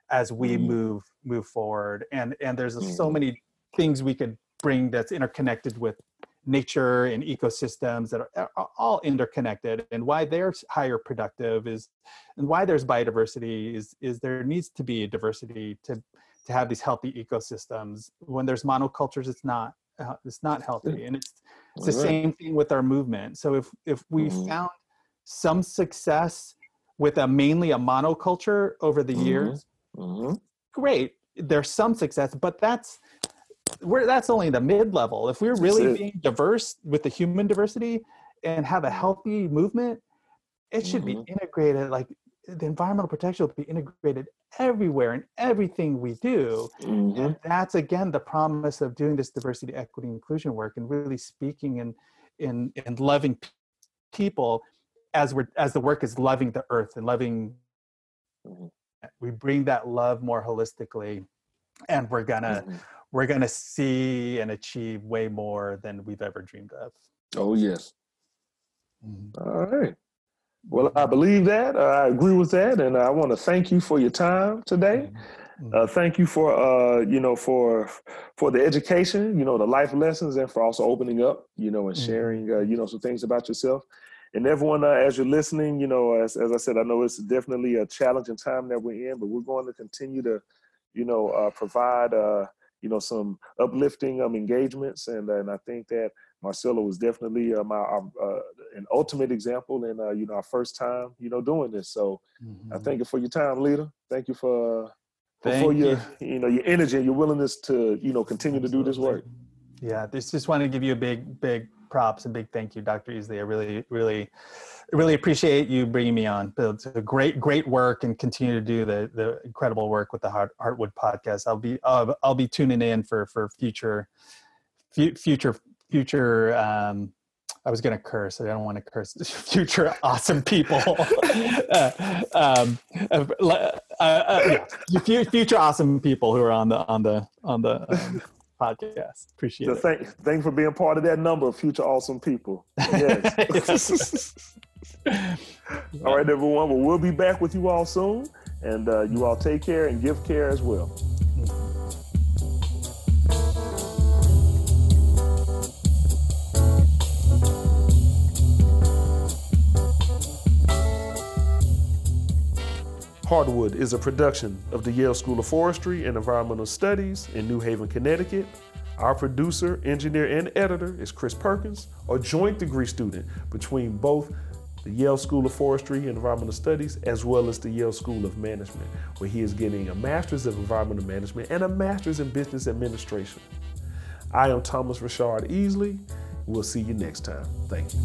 as we Mhm. move move forward? And and there's so Mhm. many things we could bring that's interconnected with nature and ecosystems that are, are all interconnected and why they're higher productive is and why there's biodiversity is is there needs to be a diversity to to have these healthy ecosystems when there's monocultures it's not uh, it's not healthy and it's it's the Right. same thing with our movement so if if we Mhm. found some success with a mainly a monoculture over the Mhm. years Mhm. great there's some success but that's we're that's only the mid level if we're really being diverse with the human diversity and have a healthy movement it should Mhm. be integrated like the environmental protection will be integrated everywhere in everything we do. Mm-hmm. And that's again the promise of doing this diversity, equity, inclusion work and really speaking and in in loving people as we're as the work is loving the earth and loving mm-hmm. we bring that love more holistically and we're gonna mm-hmm. we're gonna see and achieve way more than we've ever dreamed of oh yes mm-hmm. All right well i believe that i agree with that and i want to thank you for your time today mm-hmm. uh, thank you for uh, you know for for the education you know the life lessons and for also opening up you know and mm-hmm. sharing uh, you know some things about yourself and everyone uh, as you're listening you know as, as i said i know it's definitely a challenging time that we're in but we're going to continue to you know uh, provide uh, you know some uplifting um, engagements and and i think that marcelo was definitely uh, my uh, an ultimate example in uh, you know our first time you know doing this so mm-hmm. i thank you for your time leader thank you for Thank for your you. you know your energy and your willingness to you know continue to do this work yeah this just want to give you a big big props and big thank you, Dr. Easley. I really, really, really appreciate you bringing me on. It's a great, great work, and continue to do the the incredible work with the Heart, Heartwood podcast. I'll be I'll, I'll be tuning in for for future future future. Um, I was going to curse. I don't want to curse. Future awesome people. uh, um, uh, uh, uh, yeah. future awesome people who are on the on the on the um, podcast. Appreciate so it. Thank, thanks for being part of that number of future awesome people. Yes. all right, everyone. Well, we'll be back with you all soon. And uh, you all take care and give care as well. Heartwood is a production of the Yale School of Forestry and Environmental Studies in New Haven, Connecticut. Our producer, engineer, and editor is Chris Perkins, a joint degree student between both the Yale School of Forestry and Environmental Studies as well as the Yale School of Management, where he is getting a Master's of Environmental Management and a Master's in Business Administration. I am Thomas Richard Easley. We'll see you next time. Thank you.